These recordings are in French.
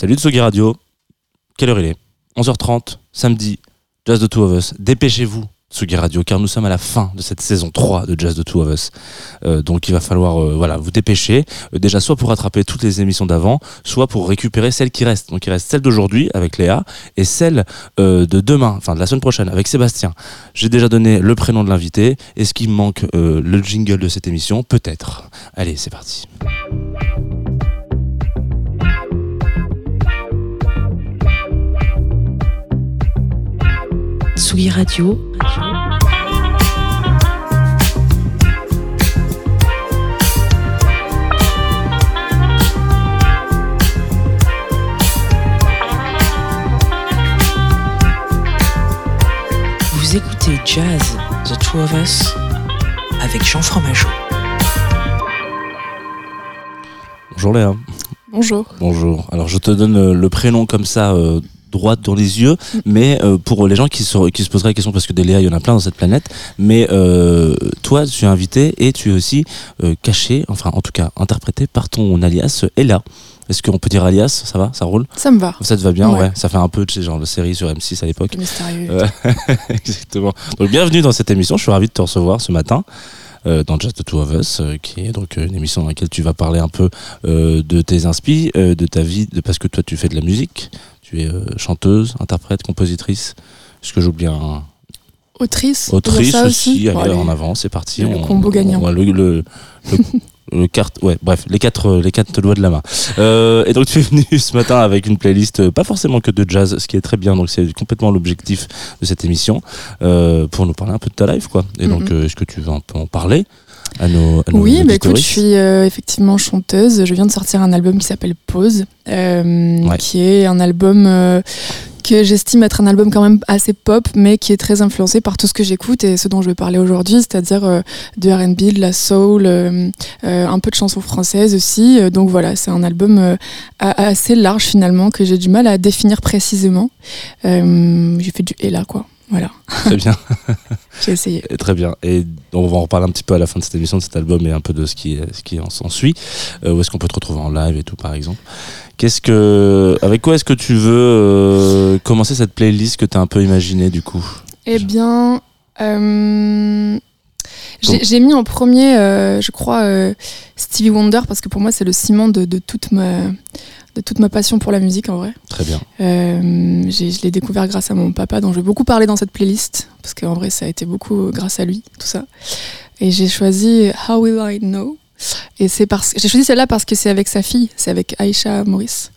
Salut Tsugi Radio. Quelle heure il est? 11h30, samedi, Jazz the Two of Us. Dépêchez-vous, Tsugi Radio, car nous sommes à la fin de cette saison 3 de Jazz the Two of Us. Euh, donc il va falloir euh, voilà, vous dépêcher. Euh, déjà, soit pour rattraper toutes les émissions d'avant, soit pour récupérer celles qui restent. Donc il reste celle d'aujourd'hui avec Léa et celle de demain, enfin de la semaine prochaine avec Sébastien. J'ai déjà donné le prénom de l'invité. Est-ce qu'il me manque le jingle de cette émission? Peut-être. Allez, c'est parti. Tsugi Radio. Vous écoutez Jazz, The Two of Us, avec Jean Fromageau. Bonjour Léa. Bonjour. Bonjour. Alors je te donne euh, le prénom comme ça, euh, droit dans les yeux, mais euh, pour les gens qui se, qui se poseraient la question, parce que des Léa, il y en a plein dans cette planète, mais euh, toi, tu es invité et tu es aussi euh, caché, enfin en tout cas interprété par ton alias Ella. Est-ce qu'on peut dire alias? Ça va? Ça roule? Ça me va. Ça te va bien? Ouais. Ouais. Ça fait un peu, tu sais, genre de série sur M6 à l'époque. Mystérieux. Exactement. Donc bienvenue dans cette émission. Je suis ravi de te recevoir ce matin. Euh, dans Just the Two of Us, euh, qui est donc euh, une émission dans laquelle tu vas parler un peu de tes inspi, de ta vie, de, parce que toi tu fais de la musique, tu es chanteuse, interprète, compositrice. Est-ce que j'oublie un Autrice. autrice aussi, Bon, allez, en avant, c'est parti. Le combo gagnant. ouais, le, le, le- le carte, ouais, bref, les quatre, les quatre doigts de la main. Euh, et donc tu es venu ce matin avec une playlist, euh, pas forcément que de jazz, ce qui est très bien. Donc c'est complètement l'objectif de cette émission euh, pour nous parler un peu de ta life, quoi. Et donc Mhm. euh, est-ce que tu veux un peu en parler à nos, à nos Oui, bah écoute, je suis euh, effectivement chanteuse. Je viens de sortir un album qui s'appelle Pause, euh, Ouais. qui est un album euh, que j'estime être un album quand même assez pop, mais qui est très influencé par tout ce que j'écoute et ce dont je vais parler aujourd'hui, c'est-à-dire euh, de R&B, de la soul, euh, euh, un peu de chansons françaises aussi. Euh, donc voilà, c'est un album assez large finalement que j'ai du mal à définir précisément. J'ai fait du et là quoi. Voilà, Très bien, j'ai essayé. et très bien. Et on va en reparler un petit peu à la fin de cette émission, de cet album et un peu de ce qui, ce qui en s'ensuit. Euh, où est-ce qu'on peut te retrouver en live et tout, par exemple? Qu'est-ce que, avec quoi est-ce que tu veux euh, commencer cette playlist que tu as un peu imaginée du coup? Eh bien, euh, j'ai mis en premier, euh, je crois, Stevie Wonder parce que pour moi c'est le ciment de, de toute ma de toute ma passion pour la musique en vrai. Très bien. Je l'ai découvert grâce à mon papa dont je vais beaucoup parler dans cette playlist parce qu'en vrai ça a été beaucoup grâce à lui tout ça. Et j'ai choisi How Will I Know? Et c'est parce j'ai choisi celle-là parce que c'est avec sa fille, c'est avec Aisha Morris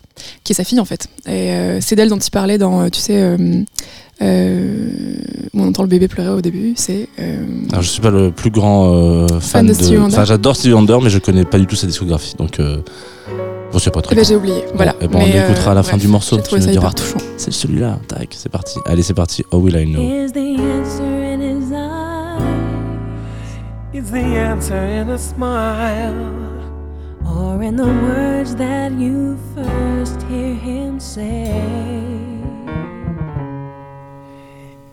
qui est sa fille en fait. Et euh, c'est d'elle dont il parlait dans, euh, tu sais, euh, euh, on entend le bébé pleurer au début, c'est... euh, Alors je suis pas le plus grand euh, fan, Fan de Stevie Wonder. Enfin j'adore Stevie Wonder, mais je connais pas du tout sa discographie, donc euh, bon c'est pas très. eh ben, j'ai oublié, voilà. eh ben, on euh, écoutera à la fin bref, du morceau, tu ça diras. C'est celui-là, tac, c'est parti. Allez c'est parti. Oh will I know. The answer in a smile? Or in the words that you first hear him say?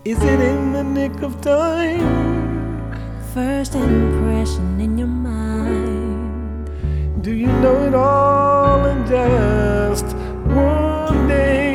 Is it in the nick of time? First impression in your mind. Do you know it all in just one day?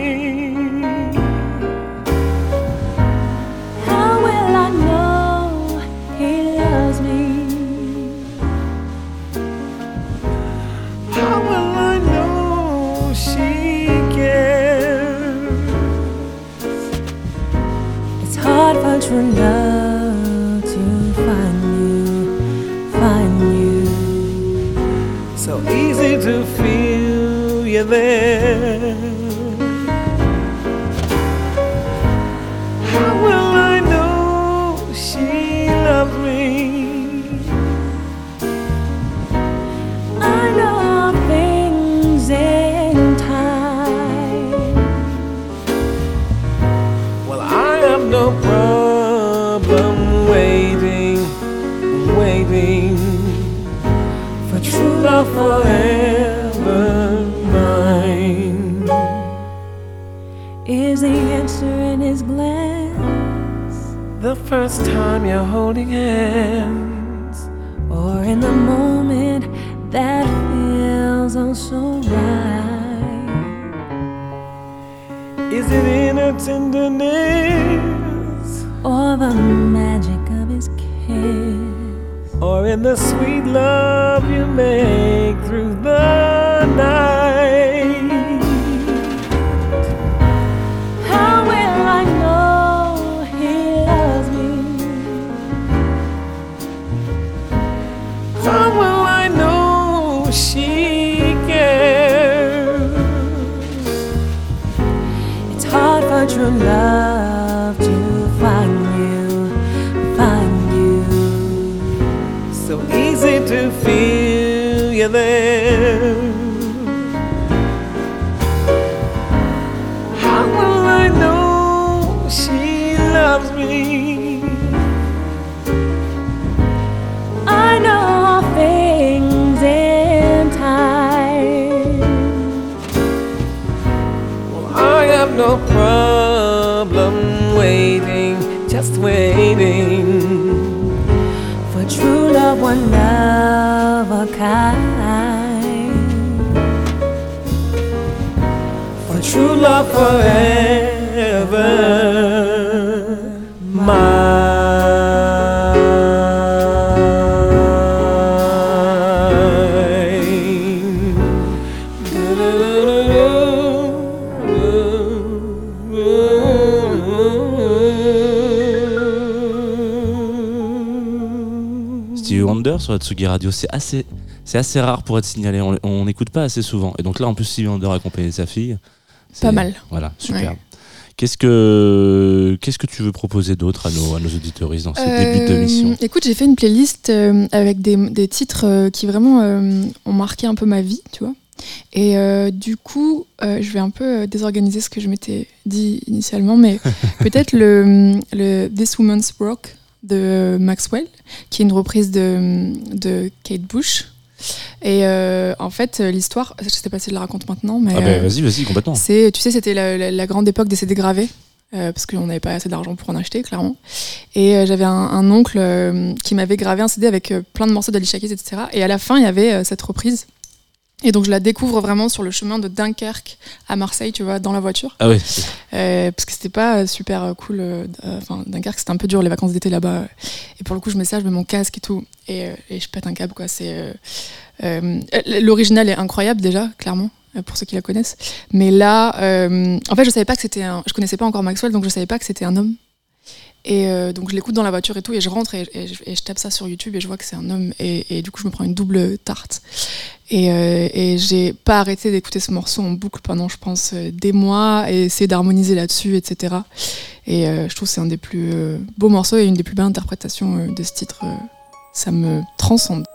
True love to find you, find you. So easy to feel you there. His glance? The first time you're holding hands, Or in the moment that feels oh so right? Is it in her tenderness or the magic of his kiss? or in the sweet love you make through the night? Love to find you, find you. So easy to feel you there. True love, a kind. For true love forever. Mine. Sur la Tsugi Radio, c'est assez, c'est assez rare pour être signalé. On n'écoute pas assez souvent. Et donc là, en plus, Stevie Wonder accompagné de sa fille. Pas mal. Voilà, super. Ouais. Qu'est-ce que qu'est-ce que tu veux proposer d'autre à nos, à nos auditeuristes dans ce début de Euh, mission Écoute, j'ai fait une playlist euh, avec des, des titres euh, qui vraiment euh, ont marqué un peu ma vie, tu vois. Et euh, du coup, euh, je vais un peu euh, désorganiser ce que je m'étais dit initialement, mais peut-être le, le This Woman's Rock de Maxwell, qui est une reprise de, de Kate Bush. Et euh, en fait, l'histoire, je sais pas si je la raconte maintenant, mais Ah euh, vas-y, vas-y, complètement. c'est, tu sais, c'était la, la- la grande époque des CD gravés, euh, parce qu'on n'avait pas assez d'argent pour en acheter, clairement. Et j'avais un, un oncle qui m'avait gravé un CD avec plein de morceaux d'Alicia Keys, etc. Et à la fin, il y avait cette reprise. Et donc, je la découvre vraiment sur le chemin de Dunkerque à Marseille, tu vois, dans la voiture. Ah ouais, Euh, parce que c'était pas euh, super euh, cool. euh, Enfin, Dunkerque, c'était un peu dur, les vacances d'été là-bas. euh. Et pour le coup, je mets ça, je mets mon casque et tout. Et, et je pète un câble, quoi. C'est. L'original est incroyable, déjà, clairement, pour ceux qui la connaissent. Mais là, en fait, je savais pas que c'était un. Je connaissais pas encore Maxwell, donc je savais pas que c'était un homme. Et euh, donc, je l'écoute dans la voiture et tout, et je rentre et, je, tape ça sur YouTube et je vois que c'est un homme. Et, du coup, je me prends une double tarte. Et, euh, j'ai pas arrêté d'écouter ce morceau en boucle pendant, je pense, euh, des mois et essayer d'harmoniser là-dessus, etc. Et euh, je trouve que c'est un des plus beaux morceaux et une des plus belles interprétations de ce titre. ça me transcende.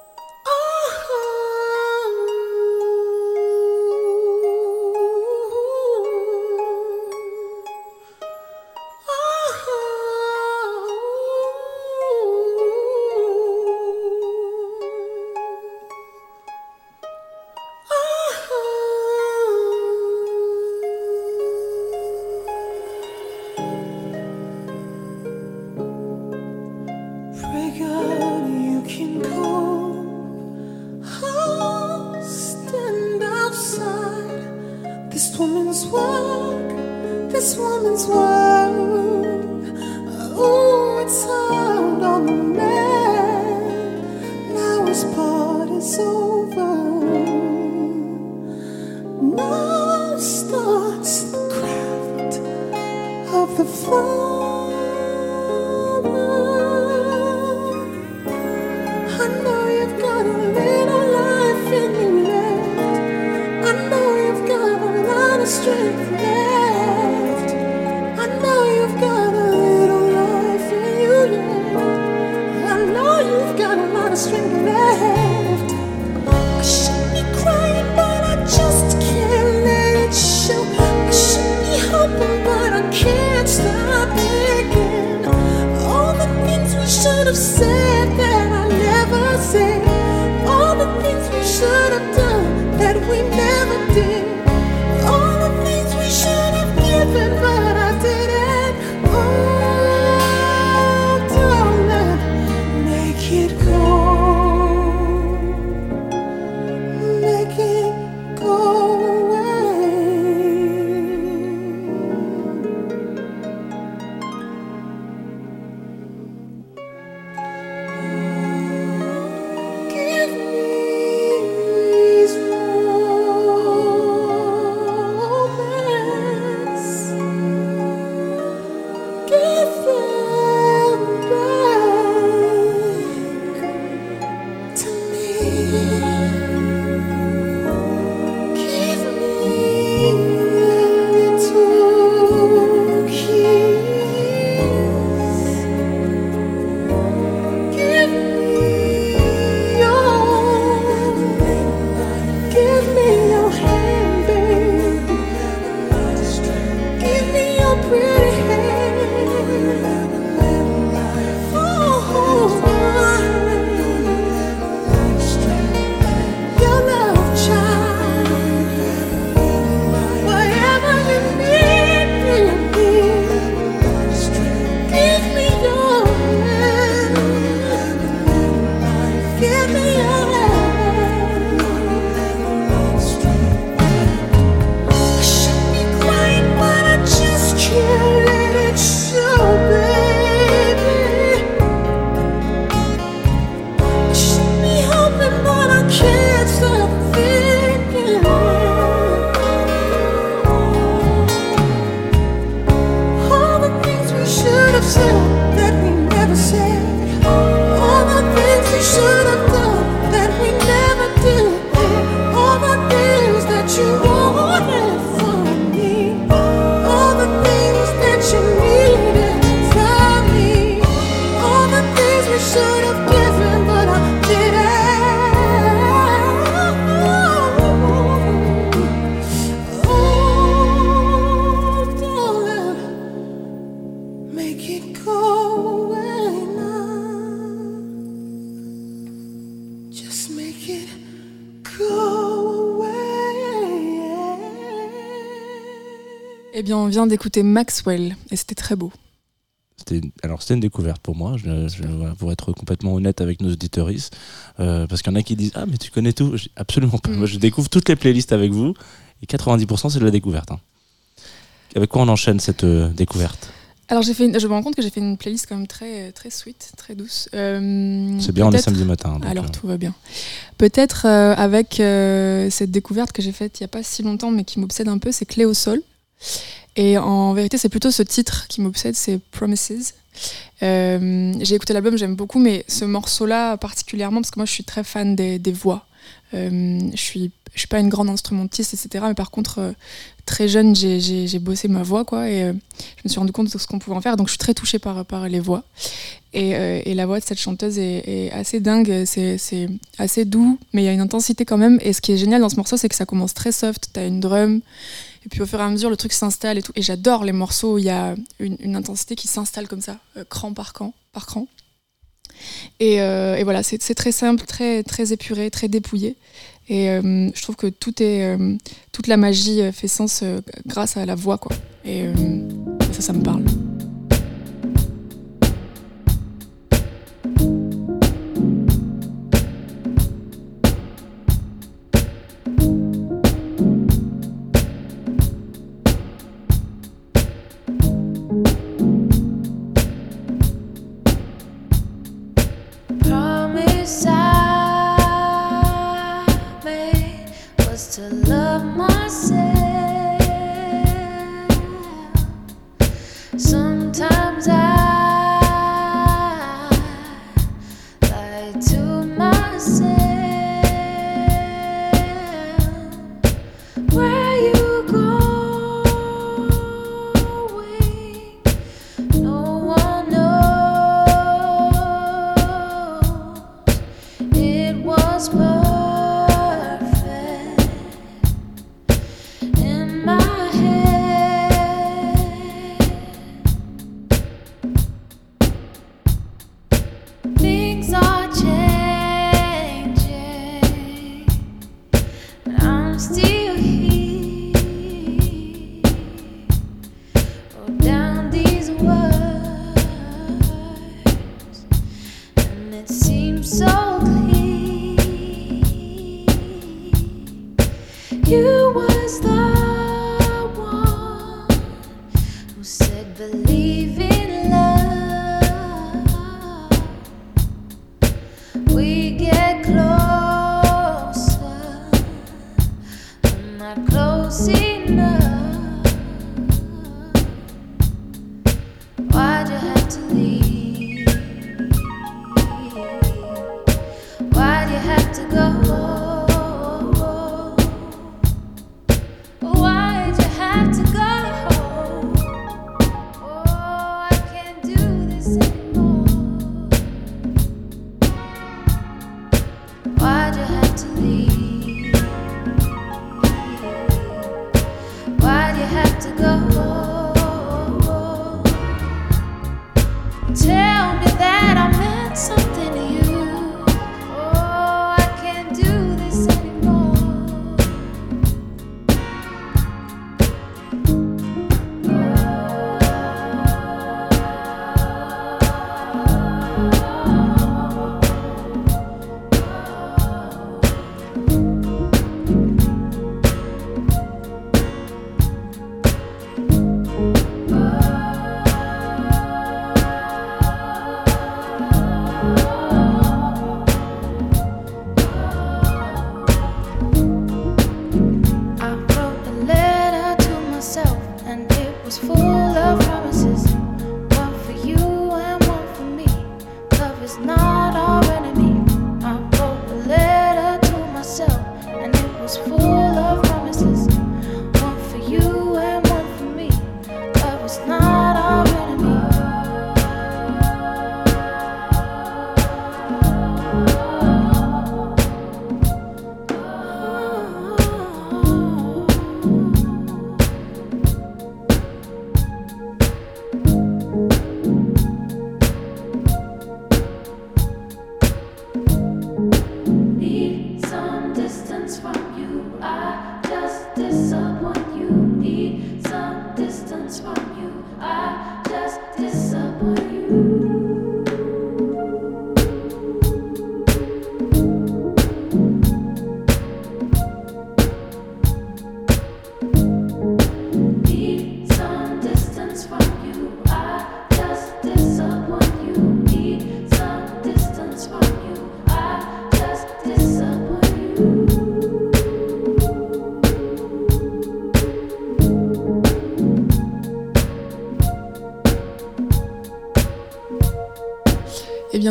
On vient d'écouter Maxwell et c'était très beau. Alors c'était une découverte pour moi, je, je- voilà, pour être complètement honnête avec nos auditeuristes, euh, parce qu'il y en a qui disent ah mais tu connais tout, absolument pas. Mm. Moi je découvre toutes les playlists avec vous et 90% c'est de la découverte. hein. Avec quoi on enchaîne cette euh, découverte? Alors, j'ai fait une- je me rends compte que j'ai fait une playlist quand même très, très sweet, très douce. Euh, C'est bien, on est samedi matin. donc, Alors euh, tout va bien. Peut-être euh, avec cette découverte que j'ai faite il n'y a pas si longtemps, mais qui m'obsède un peu, c'est Clé au sol. Et en vérité, c'est plutôt ce titre qui m'obsède, c'est Promises. Euh, j'ai écouté l'album, j'aime beaucoup, mais ce morceau-là particulièrement, parce que moi je suis très fan des, voix. Euh, je suis, je suis pas une grande instrumentiste, etc. Mais par contre, euh, très jeune, j'ai- bossé ma voix, quoi, et je me suis rendu compte de ce qu'on pouvait en faire. Donc je suis très touchée par, par les voix. Et, et la voix de cette chanteuse est, est assez dingue, c'est assez doux, mais il y a une intensité quand même. Et ce qui est génial dans ce morceau, c'est que ça commence très soft, t'as une drum, et puis au fur et à mesure, le truc s'installe et tout. Et j'adore les morceaux où il y a une, intensité qui s'installe comme ça, euh, cran par cran. Par cran. Et, euh, voilà, c'est très simple, très, très épuré, très dépouillé. Et euh, je trouve que toute la magie fait sens grâce à la voix, quoi. Et ça, ça me parle.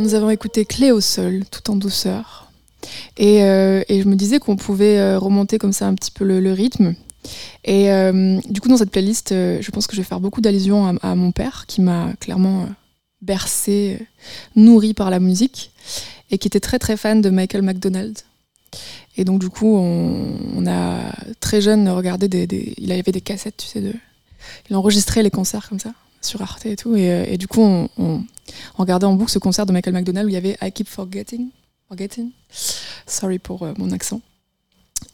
Nous avons écouté Clé au sol, tout en douceur. Et, euh, je me disais qu'on pouvait euh, remonter comme ça un petit peu le, rythme. Et euh, du coup, dans cette playlist, je pense que je vais faire beaucoup d'allusions à, mon père, qui m'a clairement bercé, nourri par la musique, et qui était très très fan de Michael McDonald. Et donc, du coup, on, a très jeune regardé des, des- Il avait des cassettes, tu sais, de. Il enregistrait les concerts comme ça, sur Arte et tout. Et, euh, du coup, on, regardait en boucle ce concert de Michael McDonald où il y avait I Keep Forgetting. Forgetting. Sorry pour euh, mon accent.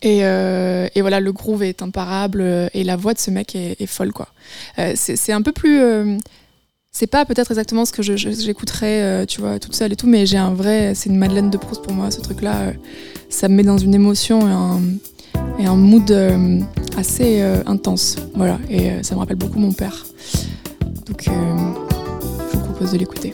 Et, euh, et voilà, le groove est imparable et la voix de ce mec est, folle, quoi. C'est un peu plus. c'est pas peut-être exactement ce que j'écouterais, tu vois, toute seule et tout, mais j'ai un vrai. C'est une Madeleine de Proust pour moi, ce truc-là. ça me met dans une émotion et un, et un mood assez intense. Voilà, et ça me rappelle beaucoup mon père. Donc, euh, je vous propose de l'écouter.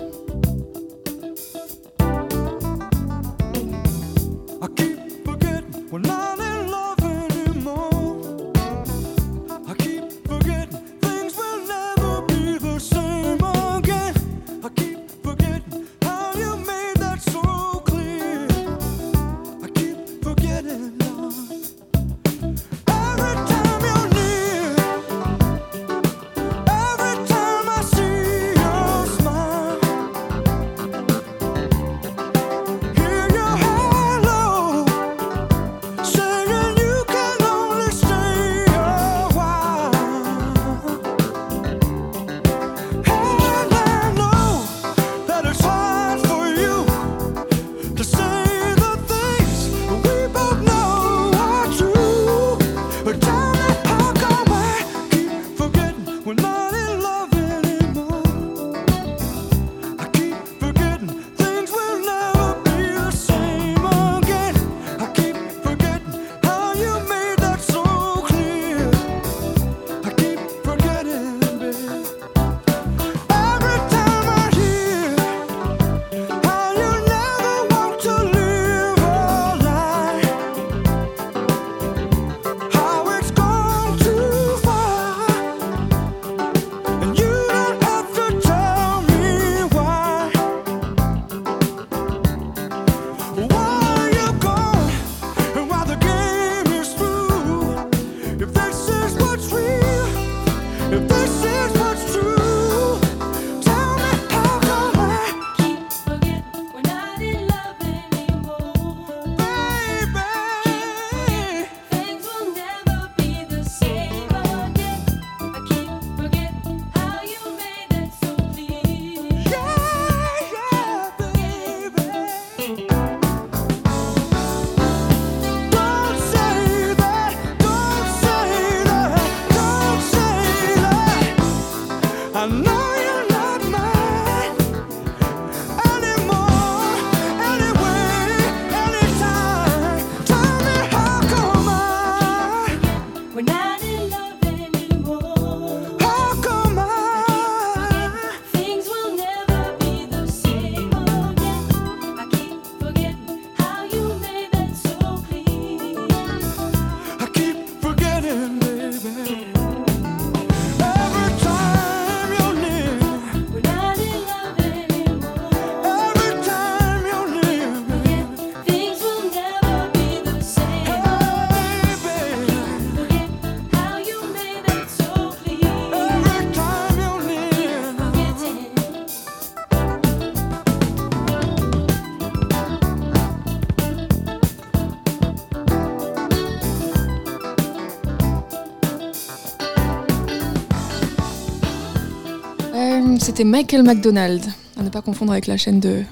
C'était Michael McDonald, à ne pas confondre avec la chaîne de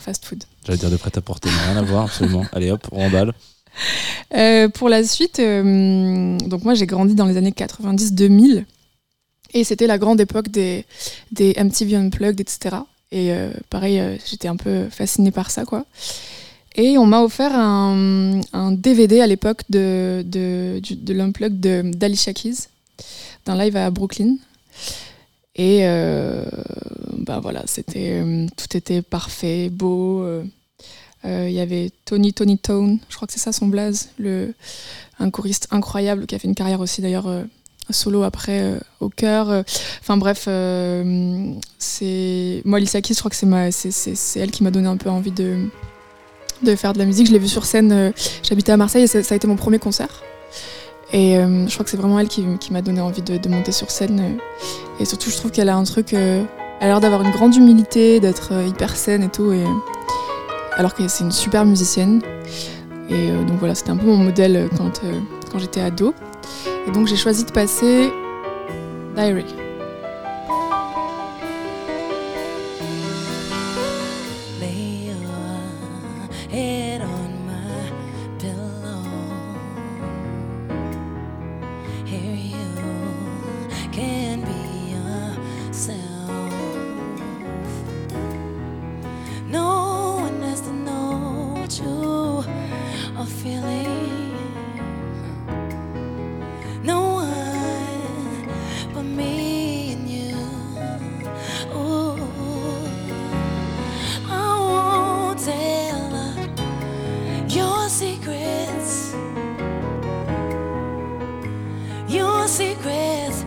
fast food. J'allais dire de prêt à porter, mais rien à voir, absolument. Allez hop, on remballe. Euh, pour la suite, euh, donc moi j'ai grandi dans les années 90-2000 et c'était la grande époque des, des MTV Unplugged, etc. Et euh, pareil, euh, j'étais un peu fascinée par ça, quoi. Et on m'a offert un, un DVD à l'époque de, de, du- de l'Unplugged de- d'Alicia Keys, d'un live à Brooklyn. Et euh, bah voilà, c'était, euh, tout était parfait, beau. euh, Il y avait Tony Tony Tone, je crois que c'est ça son blaze, un choriste incroyable qui a fait une carrière aussi d'ailleurs solo après au cœur. Enfin bref, c'est moi Keys, je crois que c'est elle qui m'a donné un peu envie de faire de la musique. Je l'ai vue sur scène. J'habitais à Marseille et ça, a été mon premier concert. Et je crois que c'est vraiment elle qui, m'a donné envie de monter sur scène. Et surtout, je trouve qu'elle a un truc. euh, elle a l'air d'avoir une grande humilité, d'être euh, hyper saine et tout. Et, alors que c'est une super musicienne. Et euh, donc voilà, c'était un peu mon modèle quand, quand j'étais ado. Et donc j'ai choisi de passer Diary. Feeling. No one but me and you. Ooh. I won't tell your secrets. Your secrets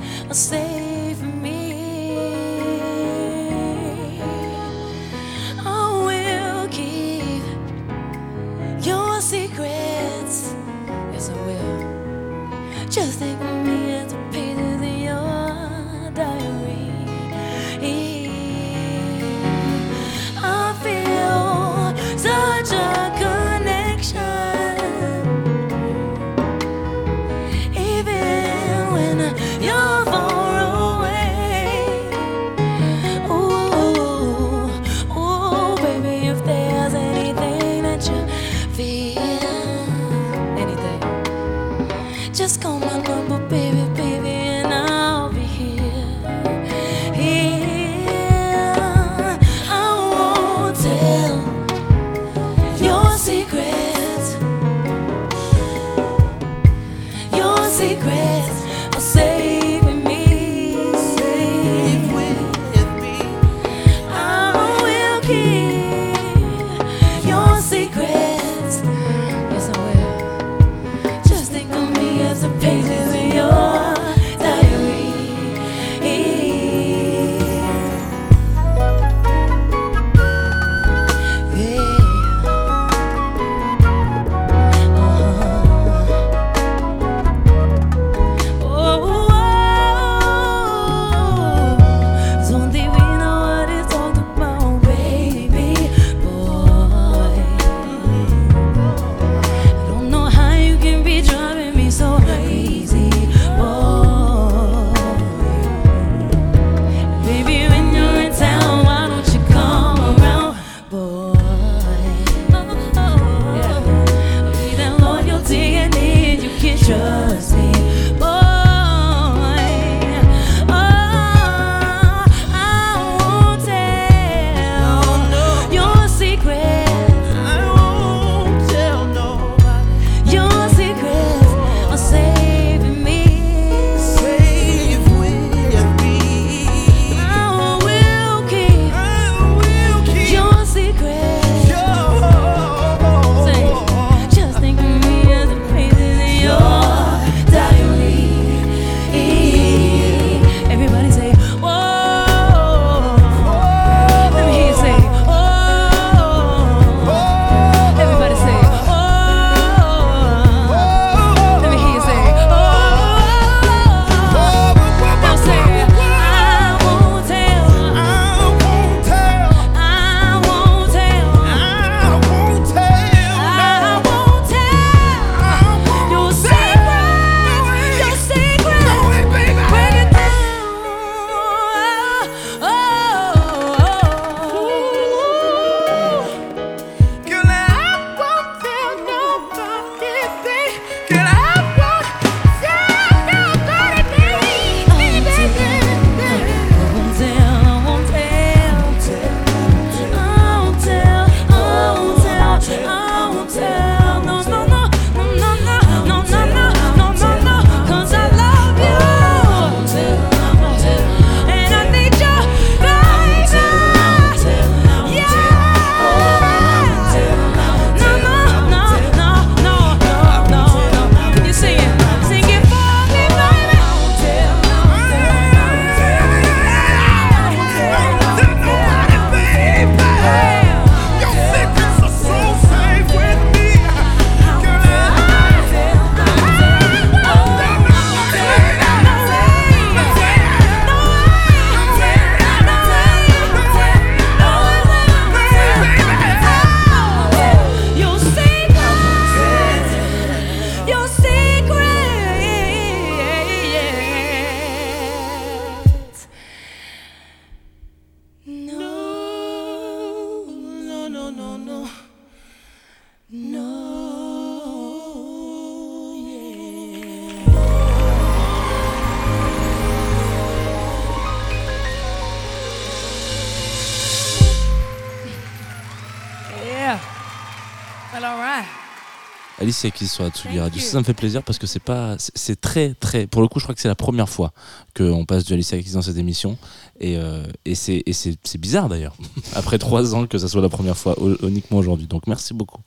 Alicia Keys sur Atsugi Radio. Ça, ça me fait plaisir parce que c'est pas, c'est- c'est très très. Pour le coup, je crois que c'est la première fois qu'on passe du Alicia Keys dans cette émission et, euh, et c'est c'est c'est bizarre d'ailleurs après trois ans que ça soit la première fois uniquement aujourd'hui. Donc merci beaucoup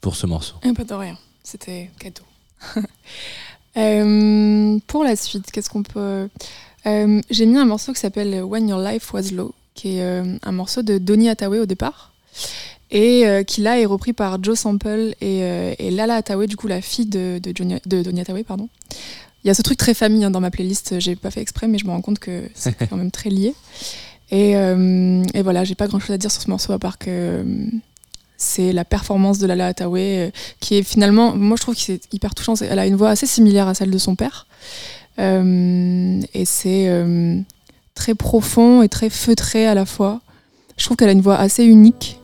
pour ce morceau. Eh, Pas de rien, c'était cadeau. Euh, pour la suite, qu'est-ce qu'on peut. Euh, J'ai mis un morceau qui s'appelle When Your Life Was Low, qui est un morceau de Donny Hathaway au départ, et euh, qui là est repris par Joe Sample et, euh, et Lala Hathaway, du coup la fille de, de, Johnny- de Donny Hathaway. Pardon. Il y a ce truc très famille hein, dans ma playlist, j'ai pas fait exprès, mais je me rends compte que c'est quand même très lié. Et, euh, et voilà, j'ai pas grand chose à dire sur ce morceau à part que euh, c'est la performance de Lala Hathaway euh, qui est finalement, moi je trouve que c'est hyper touchant. Elle a une voix assez similaire à celle de son père. Euh, et c'est euh, très profond et très feutré à la fois. Je trouve qu'elle a une voix assez unique.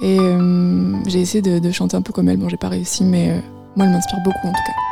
Et euh, j'ai essayé de, chanter un peu comme elle. Bon, j'ai pas réussi, mais euh, moi elle m'inspire beaucoup en tout cas.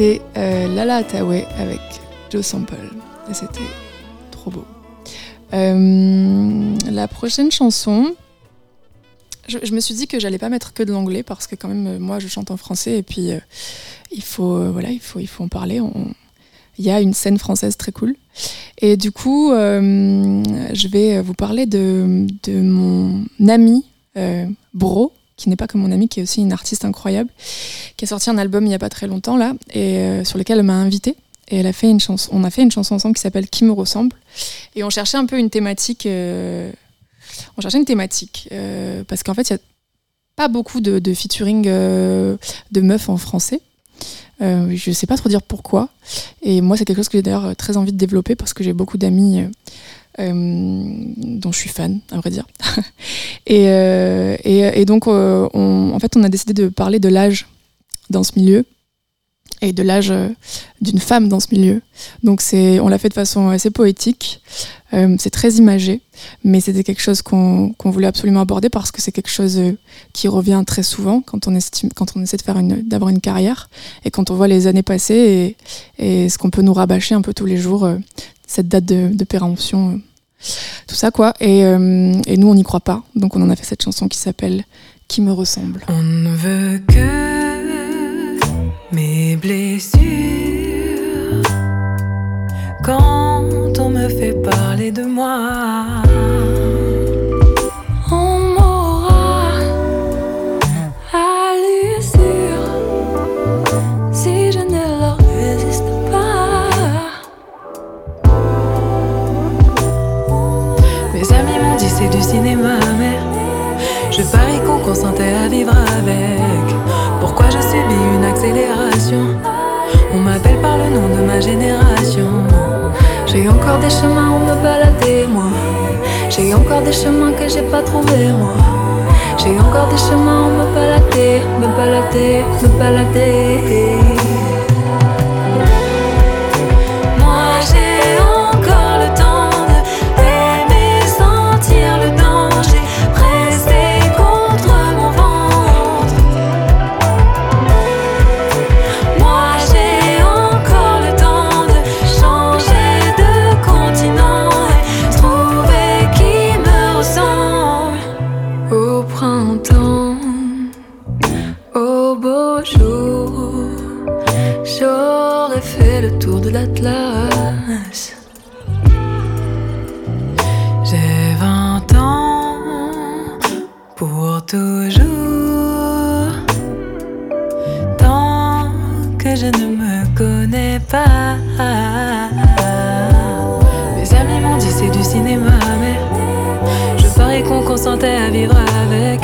C'était euh, Lala Attaway avec Joe Sample. Et c'était trop beau. Euh, la prochaine chanson, je, me suis dit que j'allais pas mettre que de l'anglais parce que quand même euh, moi je chante en français et puis il faut voilà il faut il faut en parler. Il y a une scène française très cool. Et du coup, je vais vous parler de, de mon ami Bro, qui n'est pas que mon ami, qui est aussi une artiste incroyable, qui a sorti un album il n'y a pas très longtemps là, et euh, sur lequel elle m'a invité. Et elle a fait une chanson, on a fait une chanson ensemble qui s'appelle Qui me ressemble. Et on cherchait un peu une thématique. euh, on cherchait une thématique euh, parce qu'en fait, il n'y a pas beaucoup de, featuring de meufs en français. Je sais pas trop dire pourquoi. Et moi, c'est quelque chose que j'ai d'ailleurs très envie de développer parce que j'ai beaucoup d'amis dont je suis fan, à vrai dire. et, euh, et, donc, euh, en fait, on a décidé de parler de l'âge dans ce milieu et de l'âge euh, d'une femme dans ce milieu. Donc, on l'a fait de façon assez poétique. Euh, c'est très imagé, mais c'était quelque chose qu'on, qu'on voulait absolument aborder parce que c'est quelque chose euh, qui revient très souvent quand on, estime, quand on essaie faire une, d'avoir une carrière et quand on voit les années passer et, ce qu'on peut nous rabâcher un peu tous les jours, cette date de, péremption, tout ça quoi. Et, et nous, on n'y croit pas, donc on en a fait cette chanson qui s'appelle Qui me ressemble. On ne veut que mes blessures. Quand on me fait parler de moi, on m'aura à l'usure si je ne leur résiste pas. Mes amis m'ont dit c'est du cinéma, mais je parie qu'on consentait à vivre avec. On m'appelle par le nom de ma génération. J'ai encore des chemins où me balader, moi. J'ai encore des chemins que j'ai pas trouvés, moi. J'ai encore des chemins où me balader, me balader, me balader. J'ai vingt ans pour toujours. Tant que je ne me connais pas. Mes amis m'ont dit c'est du cinéma, mais je parie qu'on consentait à vivre avec.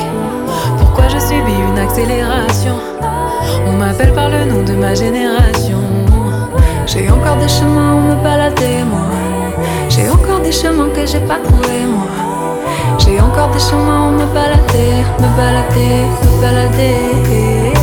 Pourquoi je subis une accélération? On m'appelle par le nom de ma génération. J'ai encore des chemins où me balader, moi. J'ai encore des chemins que j'ai pas trouvés, moi. J'ai encore des chemins où me balader, me balader, me balader.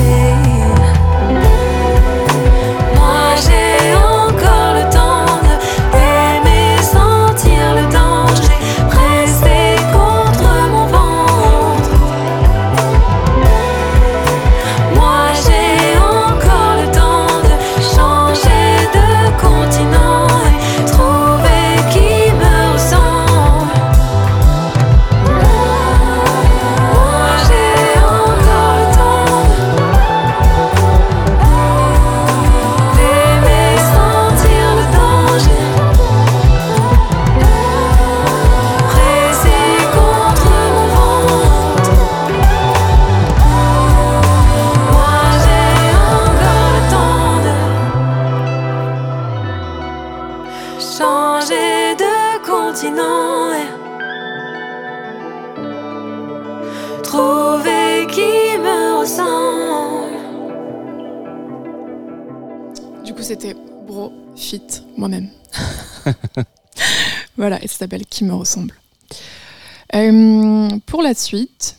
moi-même. voilà, et ça s'appelle Qui me ressemble. Euh, pour la suite,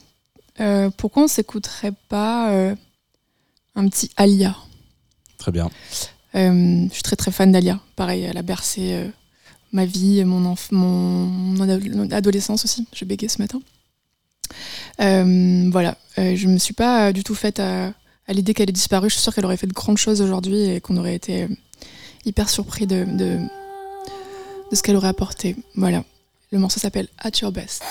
euh, pourquoi on s'écouterait pas euh, un petit Alia? Très bien. je suis très très fan d'Alia. Pareil, elle a bercé ma vie, mon, mon, adolescence aussi. J'ai bégayé ce matin. voilà, je me suis pas du tout faite à, à l'idée qu'elle ait disparu. Je suis sûre qu'elle aurait fait de grandes choses aujourd'hui et qu'on aurait été hyper surpris de, de, ce qu'elle aurait apporté. Voilà. Le morceau s'appelle At Your Best.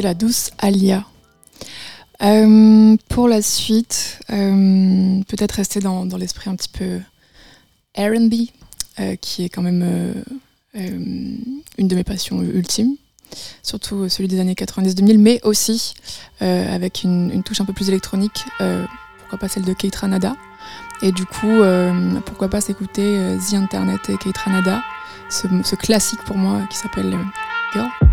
la douce Alia. Euh, pour la suite, euh, peut-être rester dans, l'esprit un petit peu RB, euh, qui est quand même une de mes passions ultimes, surtout celui des années 90-2000, mais aussi avec une, touche un peu plus électronique, pourquoi pas celle de Kate Ranada. Et du coup, pourquoi pas s'écouter The Internet et Kate Ranada, ce, ce classique pour moi qui s'appelle Girl.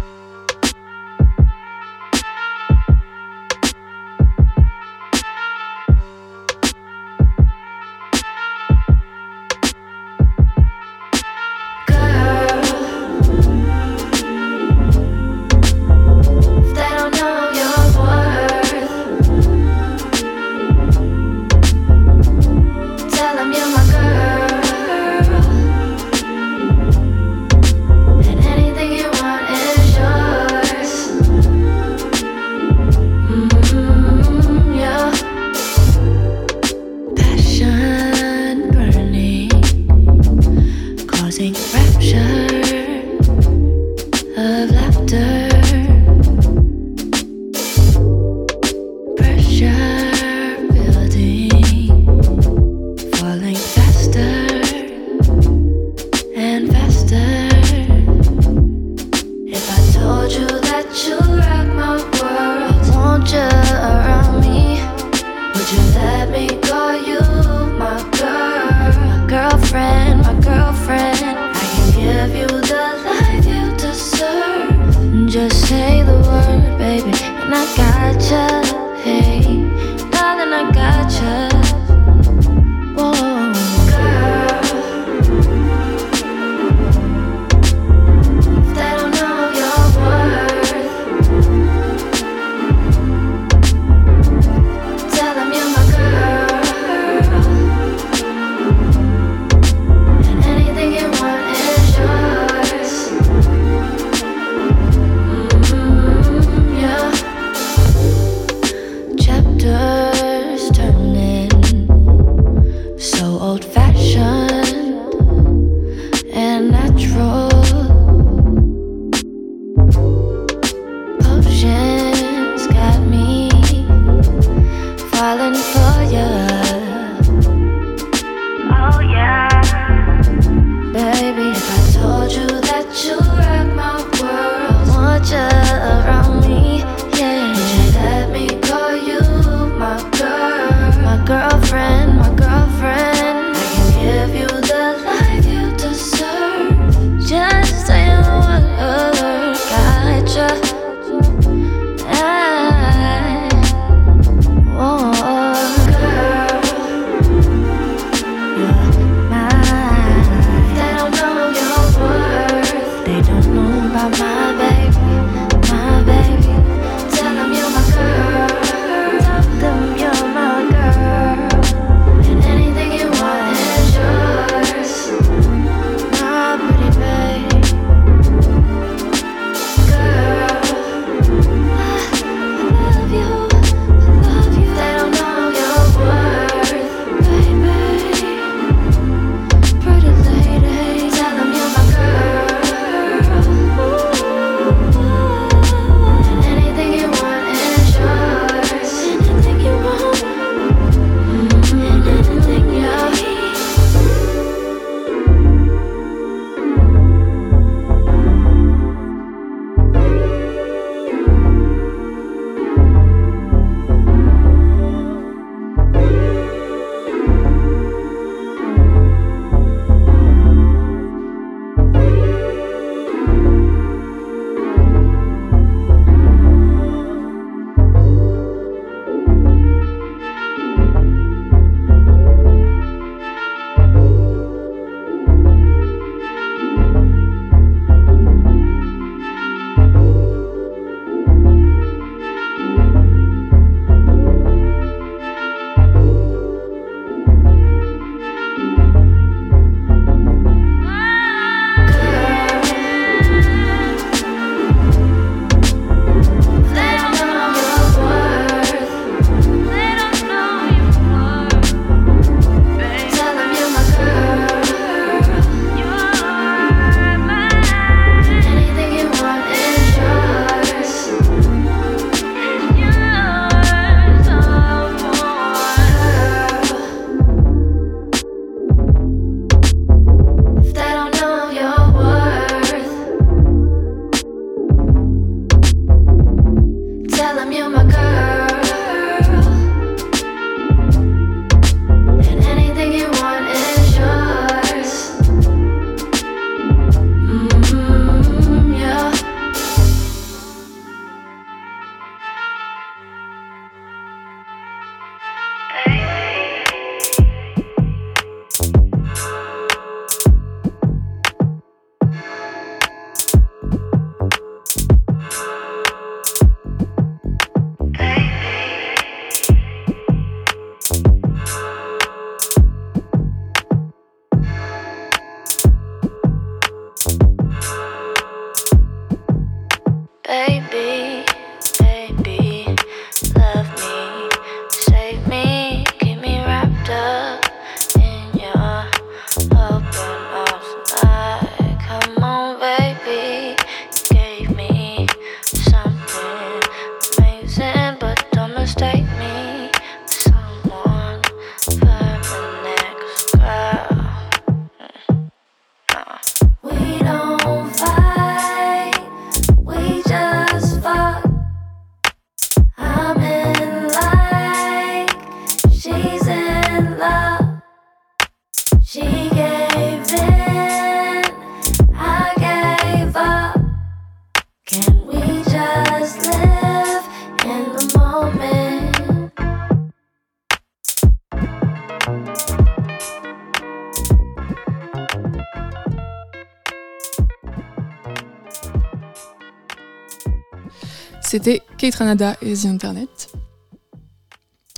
C'était Kate Ranada et The Internet.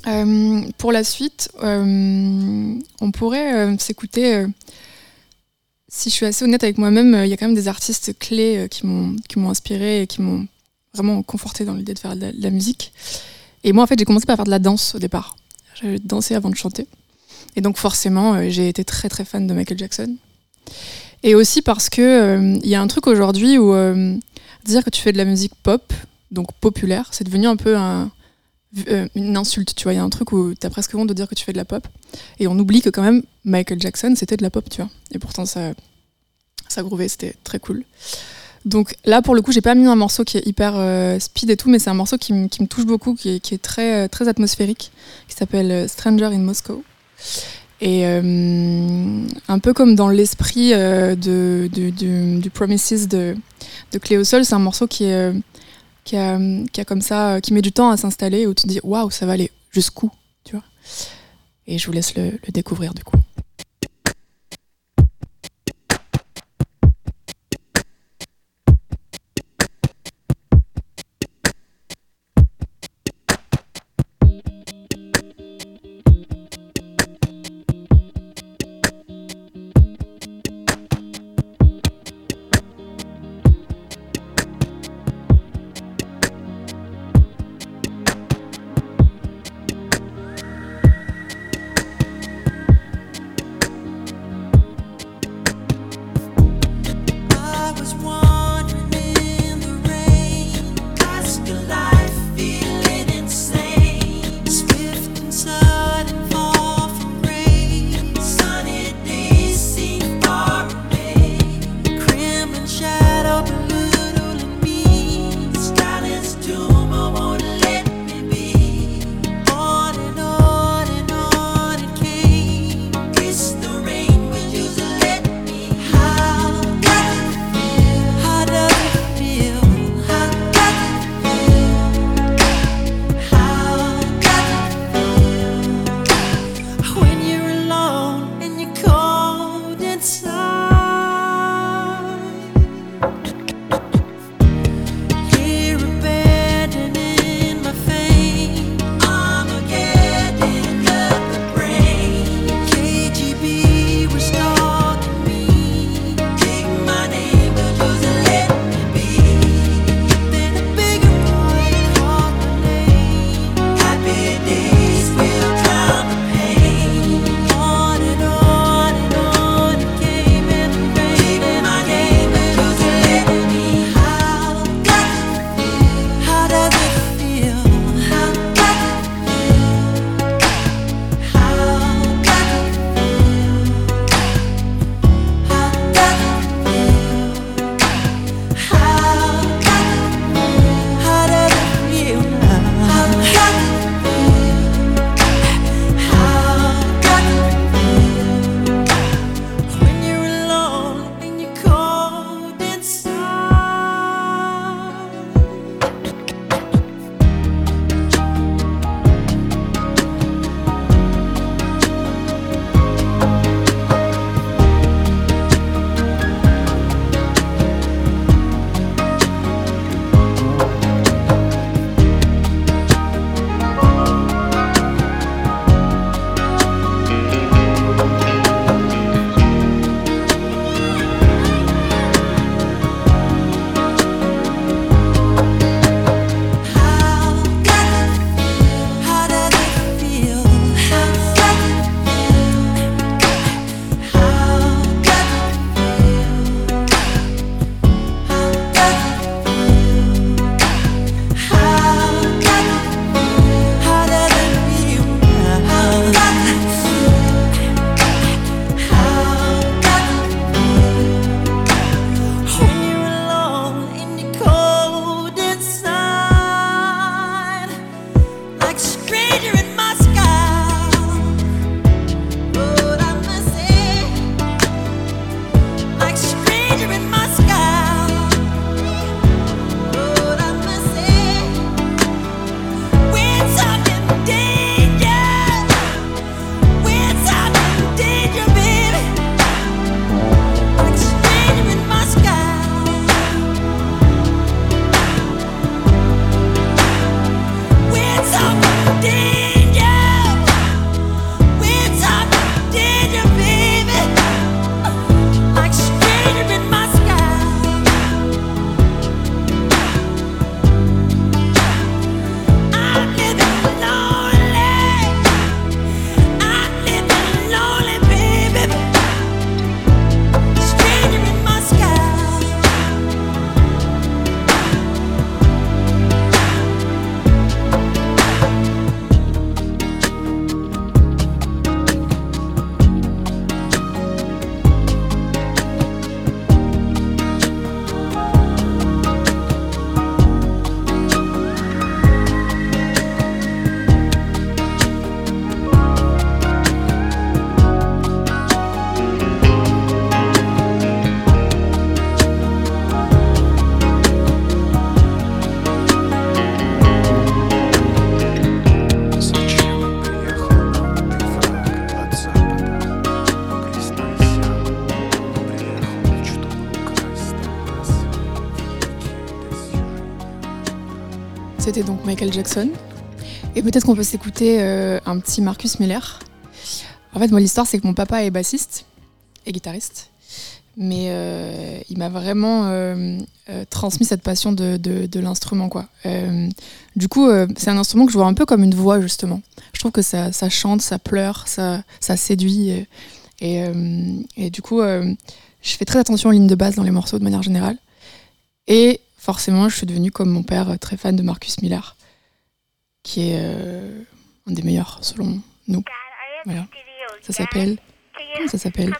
Euh, pour la suite, euh, on pourrait euh, s'écouter. si je suis assez honnête avec moi-même, il y a quand même des artistes clés qui m'ont qui m'ont inspiré et qui m'ont vraiment conforté dans l'idée de faire de la, de la musique. Et moi, en fait, j'ai commencé par faire de la danse au départ. J'avais dansé avant de chanter. Et donc, forcément, j'ai été très très fan de Michael Jackson. Et aussi parce que il y a un truc aujourd'hui où dire que tu fais de la musique pop, donc populaire, c'est devenu un peu un, euh, une insulte, tu vois. Il y a un truc où t'as presque honte de dire que tu fais de la pop. Et on oublie que quand même, Michael Jackson, c'était de la pop, tu vois. Et pourtant, ça, ça groovait, c'était très cool. Donc là, pour le coup, j'ai pas mis un morceau qui est hyper euh, speed et tout, mais c'est un morceau qui, me- touche beaucoup, qui est, qui est très, euh, très atmosphérique, qui s'appelle Stranger in Moscow. Et un peu comme dans l'esprit du, Promises de, de Cléo Sol, c'est un morceau qui, est, qui, a, comme ça, euh, qui met du temps à s'installer, où tu te dis waouh, ça va aller jusqu'où, tu vois? Et je vous laisse le découvrir du coup. Michael Jackson. Et peut-être qu'on peut s'écouter euh, un petit Marcus Miller. En fait, moi, l'histoire, c'est que mon papa est bassiste et guitariste. Mais euh, il m'a vraiment euh, transmis cette passion de, l'instrument. quoi. Du coup, c'est un instrument que je vois un peu comme une voix, justement. Je trouve que ça, chante, ça pleure, ça, ça séduit. Et, du coup, je fais très attention aux lignes de basse dans les morceaux de manière générale. Et forcément, je suis devenue, comme mon père, très fan de Marcus Miller, qui est euh, un des meilleurs, selon nous. Voilà. Ça s'appelle. Comment ça s'appelle.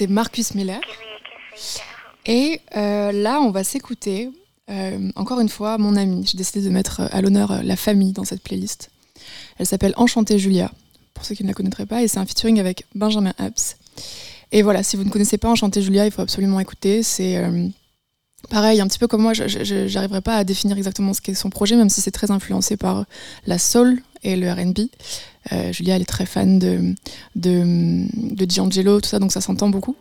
C'était Marcus Miller. Et euh, là, on va s'écouter, euh, encore une fois, mon amie. J'ai décidé de mettre euh, à l'honneur la famille dans cette playlist. Elle s'appelle Enchantée Julia, pour ceux qui ne la connaîtraient pas, et c'est un featuring avec Benjamin Apps. Et voilà, si vous ne connaissez pas Enchantée Julia, il faut absolument écouter. C'est pareil, un petit peu comme moi, je n'arriverai pas à définir exactement ce qu'est son projet, même si c'est très influencé par la soul et le RB. Euh, Julia, elle est très fan de, de, de D'Angelo, tout ça, donc ça s'entend beaucoup.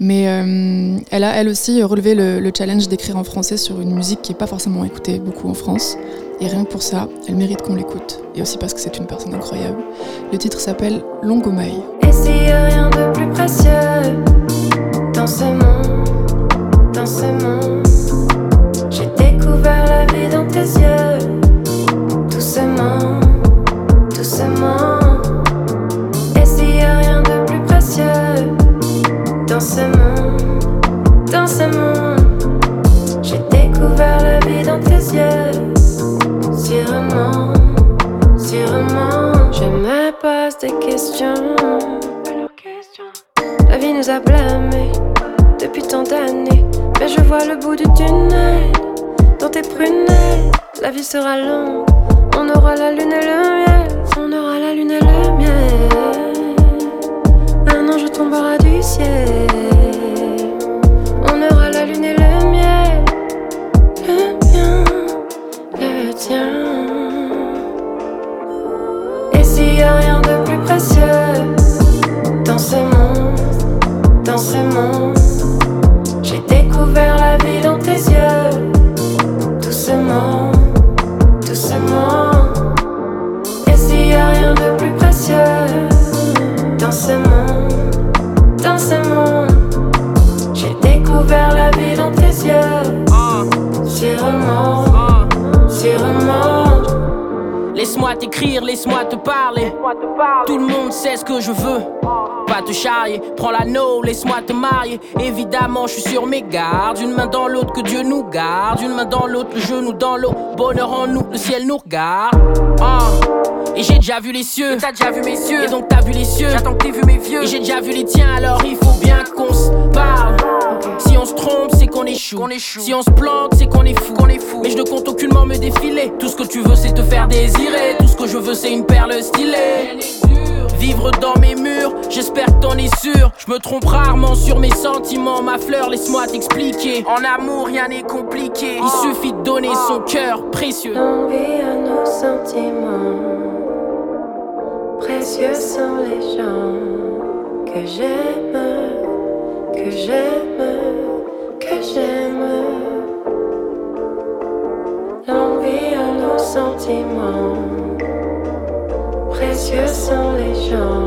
Mais euh, elle a elle aussi relevé le, le challenge d'écrire en français sur une musique qui n'est pas forcément écoutée beaucoup en France. Et rien que pour ça, elle mérite qu'on l'écoute. Et aussi parce que c'est une personne incroyable. Le titre s'appelle Longomaille. Et s'il rien de plus précieux dans ce monde, dans ce monde, j'ai découvert la vie dans tes yeux, dans ce monde, dans ce monde. découvert la vie dans tes yeux. Sûrement, sûrement, je me pose des questions. La vie nous a blâmés depuis tant d'années. Mais je vois le bout du tunnel dans tes prunelles. La vie sera longue, on aura la lune et le miel. On aura la lune et le miel. Tombera du ciel. On aura la lune et le miel. Le mien, le tien. Et s'il y a rien de plus précieux dans ce monde, dans ce monde, j'ai découvert la vie dans tes yeux. Sûrement, sûrement. Laisse-moi t'écrire, laisse-moi te parler. Tout le monde sait ce que je veux. Pas te charrier, prends l'anneau, laisse-moi te marier. Évidemment, je suis sur mes gardes. Une main dans l'autre, que Dieu nous garde. Une main dans l'autre, le genou dans l'eau. Bonheur en nous, le ciel nous regarde. Ah. Et j'ai déjà vu les cieux. T'as déjà vu mes yeux. Et donc t'as vu les cieux. J'attends que t'aies vu mes vieux. Et j'ai déjà vu les tiens, alors il faut bien qu'on se parle. Si on se trompe, c'est qu'on échoue. Si on se plante, c'est qu'on est fou. est fou. Mais je ne compte aucunement me défiler. Tout ce que tu veux, c'est te faire désirer. Tout ce que je veux, c'est une perle stylée. Vivre dans mes murs, j'espère que t'en es sûr. Je me trompe rarement sur mes sentiments. Ma fleur, laisse-moi t'expliquer. En amour, rien n'est compliqué. Il suffit de donner son cœur précieux. À nos sentiments. Précieux sont les gens que j'aime, que j'aime, Précieux sont les gens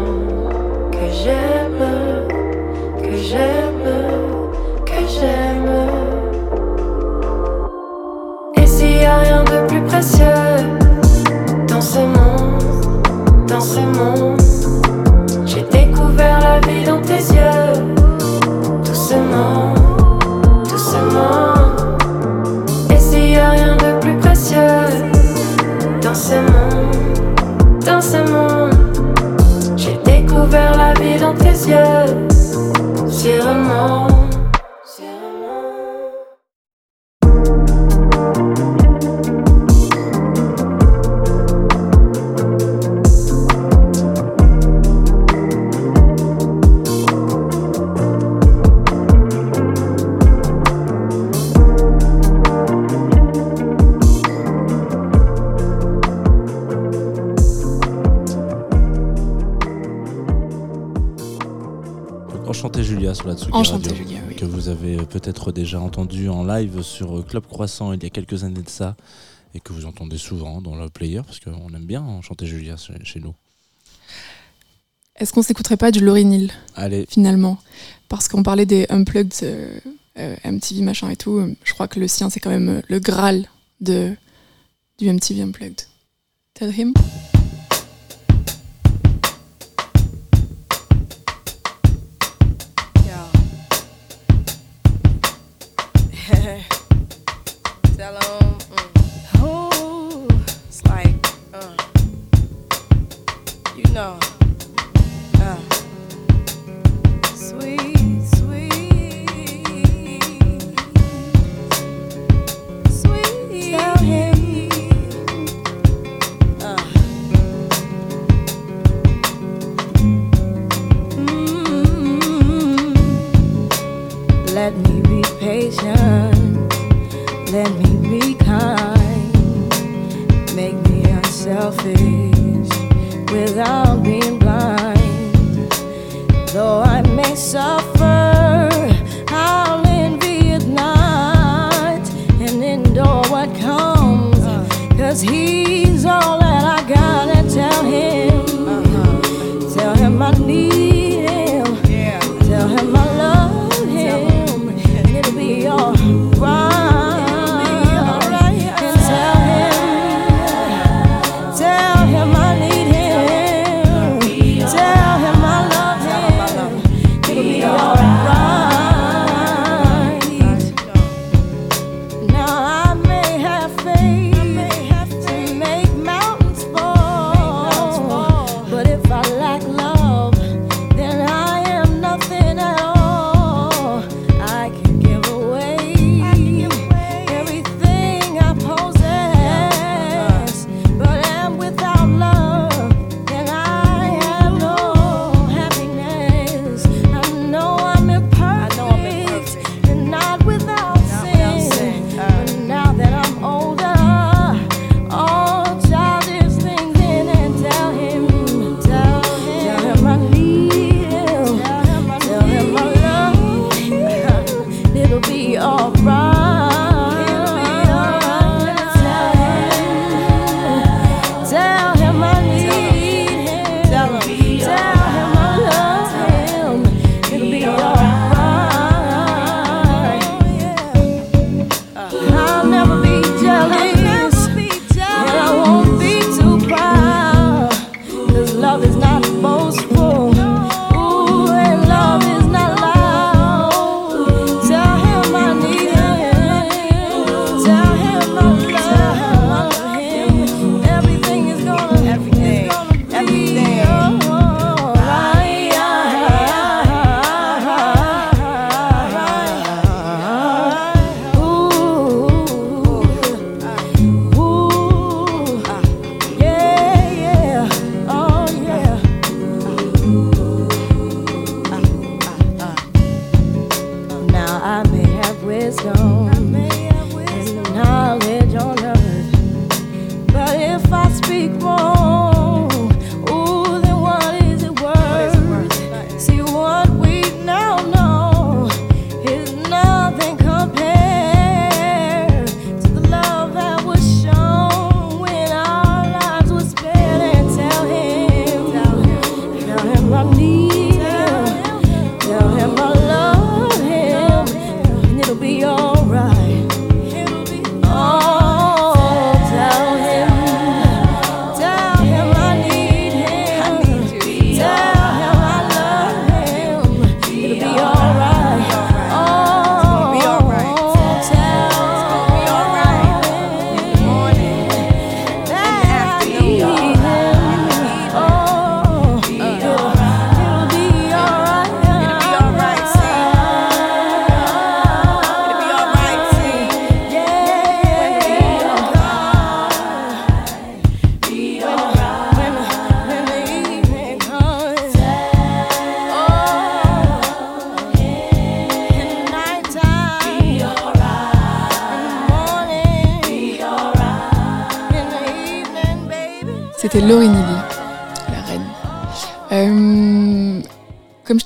déjà entendu en live sur Club Croissant il y a quelques années de ça et que vous entendez souvent dans le player parce qu'on aime bien Enchanté Julia chez, nous. Est-ce qu'on s'écouterait pas du Laurie Neal Allez, finalement? Parce qu'on parlait des unplugged euh, euh, MTV machin et tout. Je crois que le sien c'est quand même euh, le graal de du MTV unplugged. Tell him. Endure what comes. Cause he's all that I gotta tell him. Tell him I need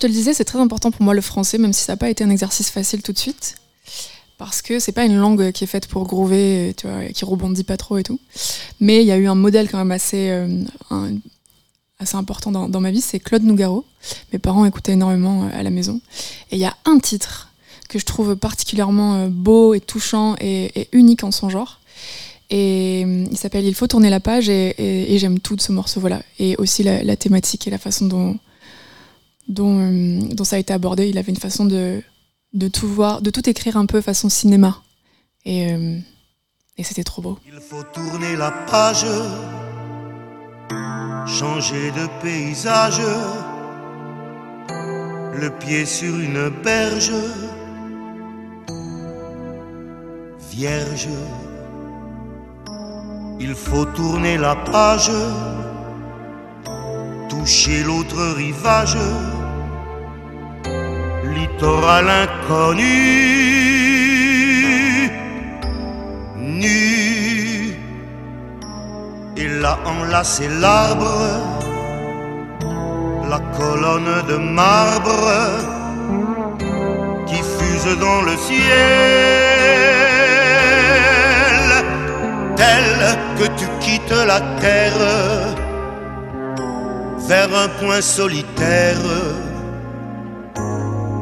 te le disais, c'est très important pour moi le français, même si ça n'a pas été un exercice facile tout de suite. Parce que c'est pas une langue qui est faite pour groover, tu vois, qui rebondit pas trop et tout. Mais il y a eu un modèle quand même assez, euh, assez important dans, ma vie, c'est Claude Nougaro. Mes parents écoutaient énormément euh, à la maison. Et il y a un titre que je trouve particulièrement euh, beau et touchant et, unique en son genre. Et il s'appelle Il faut tourner la page et, j'aime tout de ce morceau, voilà. Et aussi la thématique et la façon dont, dont, euh, dont ça a été abordé. Il avait une façon de, de tout voir, de tout écrire un peu façon cinéma. Et, euh, et c'était trop beau. Il faut tourner la page, changer de paysage, le pied sur une berge, vierge. Il faut tourner la page, toucher l'autre rivage, littoral inconnu, nu. Et là enlacer l'arbre, la colonne de marbre qui fuse dans le ciel, telle que tu quittes la terre vers un point solitaire,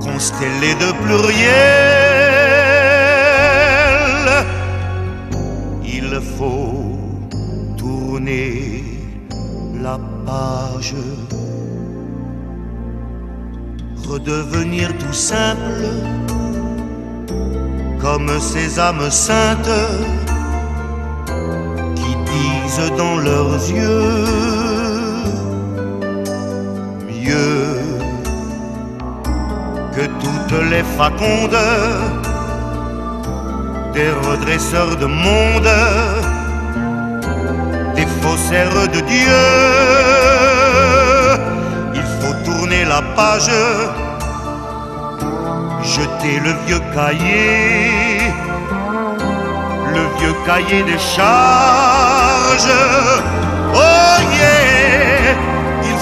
constellé de pluriel. Il faut tourner la page, redevenir tout simple, comme ces âmes saintes qui disent dans leurs yeux que toutes les facondes des redresseurs de monde des faussaires de Dieu. Il faut tourner la page, jeter le vieux cahier, le vieux cahier des charges. Oh yeah,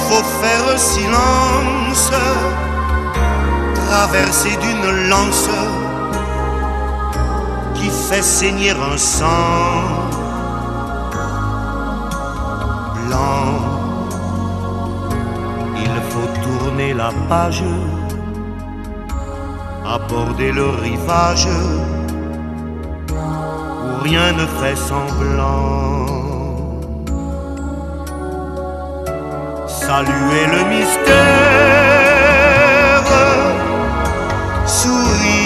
faut faire silence, traverser d'une lance qui fait saigner un sang blanc. Il faut tourner la page, aborder le rivage où rien ne fait semblant. Saluer le mystère, sourire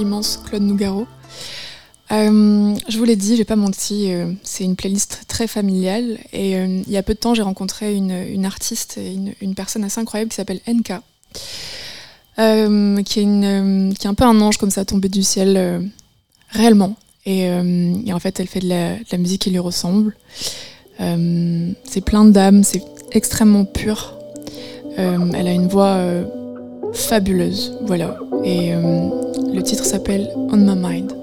l'immense Claude Nougaro. Euh, je vous l'ai dit, j'ai pas menti, euh, c'est une playlist très familiale. Et euh, il y a peu de temps, j'ai rencontré une, artiste, une, personne assez incroyable qui s'appelle NK, qui, est un peu un ange comme ça, tombé du ciel réellement. Et, en fait, elle fait de la, musique qui lui ressemble. C'est plein d'âme, c'est extrêmement pur. Elle a une voix fabuleuse, voilà. Et euh, le titre s'appelle On My Mind.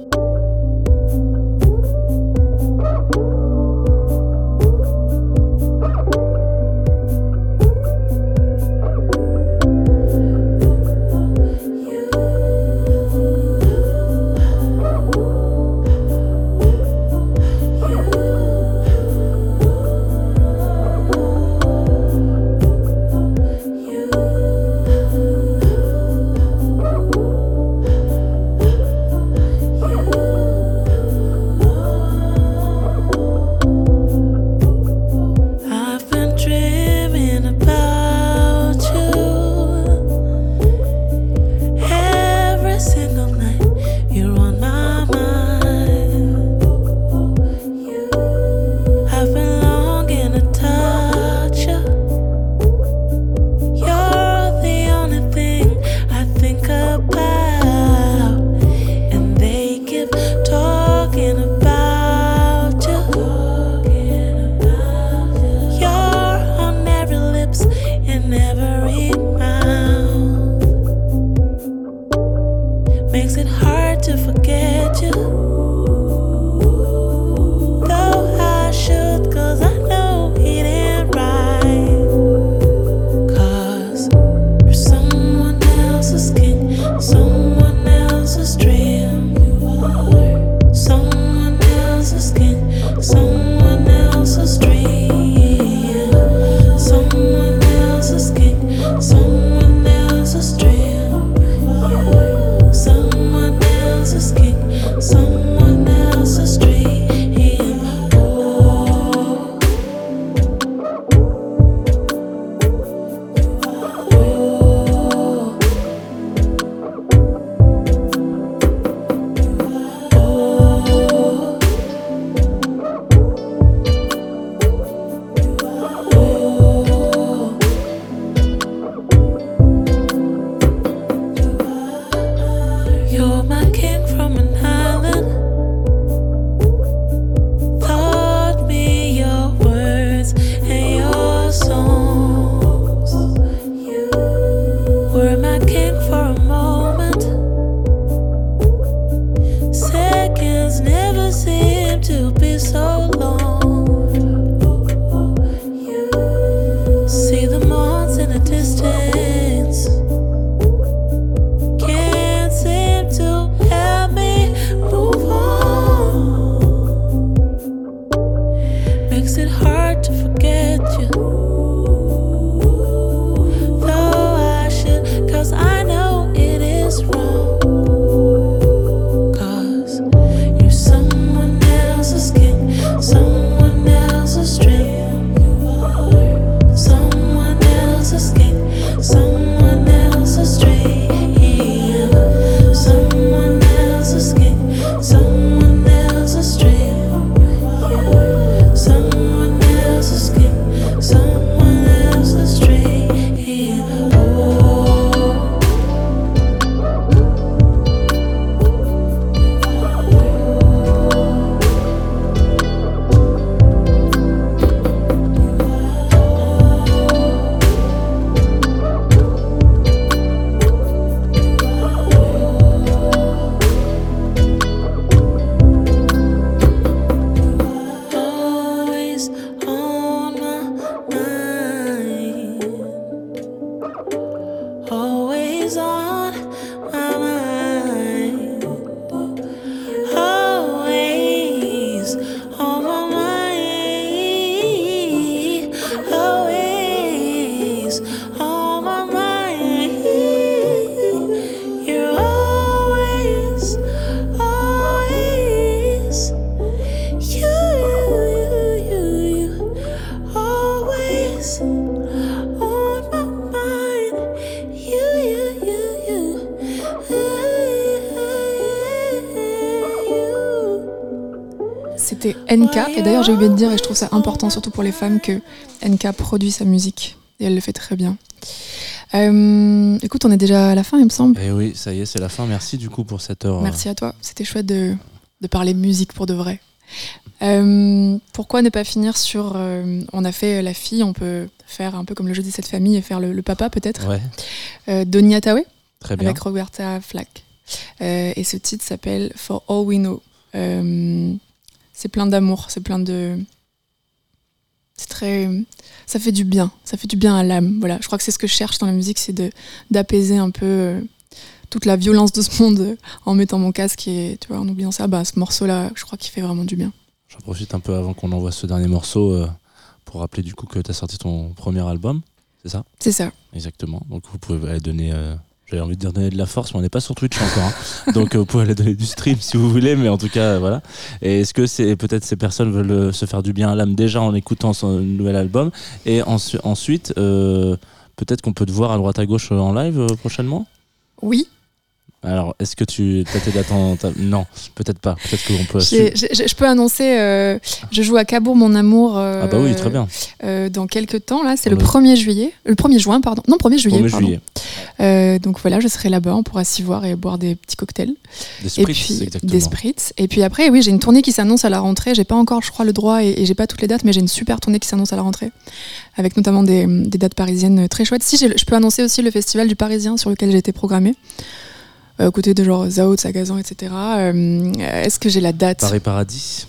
C'était NK, et d'ailleurs j'ai oublié de dire, et je trouve ça important surtout pour les femmes, que NK produit sa musique, et elle le fait très bien. Euh, écoute, on est déjà à la fin, il me semble. Et oui, ça y est, c'est la fin. Merci du coup pour cette heure. Euh, Merci à toi. C'était chouette de parler musique pour de vrai. Euh, pourquoi ne pas finir sur. euh, on a fait la fille, on peut faire un peu comme le jeu de cette famille et faire le, le papa peut-être. Ouais, Euh, Donia Tawe avec Roberta Flack. Euh, et ce titre s'appelle For All We Know. C'est plein d'amour, c'est plein de. C'est très. Ça fait du bien, ça fait du bien à l'âme. Voilà, je crois que c'est ce que je cherche dans la musique, c'est de d'apaiser un peu toute la violence de ce monde en mettant mon casque et tu vois, en oubliant ça. Bah, ce morceau-là, je crois qu'il fait vraiment du bien. J'en profite un peu avant qu'on envoie ce dernier morceau euh, pour rappeler du coup que tu as sorti ton premier album, c'est ça? C'est ça. Exactement. Donc vous pouvez aller donner, euh, j'avais envie de dire donner de la force, mais on n'est pas sur Twitch encore. hein. Donc euh, vous pouvez aller donner du stream si vous voulez, mais en tout cas voilà. Et est-ce que c'est peut-être ces personnes veulent se faire du bien à l'âme déjà en écoutant son nouvel album? Et ensu- ensuite euh, peut-être qu'on peut te voir à droite à gauche en live prochainement? Oui, Alors est-ce que tu as tes dates en ta- non peut-être pas peut-être qu'on peut. j'ai- je peux annoncer, euh, je joue à Cabourg mon amour. euh, Ah bah oui très bien. euh, dans quelques temps, là, c'est le Le- 1er juillet, le 1er juin, pardon. Non, 1er juillet. 1er pardon. juillet. Donc voilà, je serai là-bas, on pourra s'y voir et boire des petits cocktails. Des et spritz puis exactement. des spritz. Et puis après, oui, j'ai une tournée qui s'annonce à la rentrée. J'ai pas encore, je crois, le droit et, et j'ai pas toutes les dates, mais j'ai une super tournée qui s'annonce à la rentrée, avec notamment des, des dates parisiennes très chouettes. Si je peux annoncer aussi le festival du Parisien sur lequel j'ai été programmée. Euh, côté de genre Zao, Sagazan, etc. Euh, Est-ce que j'ai la date Paris Paradis.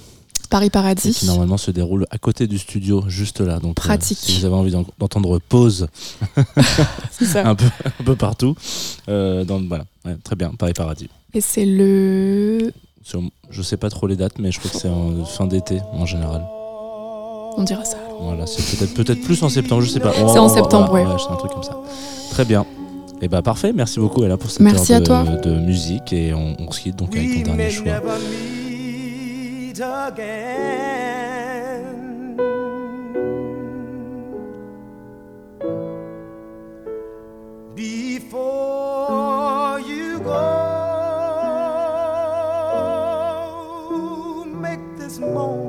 Paris Paradis. qui normalement se déroule à côté du studio, juste là. Donc, euh, Pratique. si vous avez envie d'en- d'entendre pause un peu, un peu partout, euh, dans, voilà, Ouais, très bien, Paris Paradis. Et c'est le. Je sais pas trop les dates, mais je crois que c'est en fin d'été en général. On dira ça. Voilà, c'est peut-être peut-être plus en septembre, je sais pas. C'est en septembre, ouais. ouais. c'est un truc comme ça. Très bien. Et bah parfait, merci beaucoup Ella pour cette Merci heure à de, toi. de musique et on, on se quitte donc avec ton dernier choix. Before you go, make this moment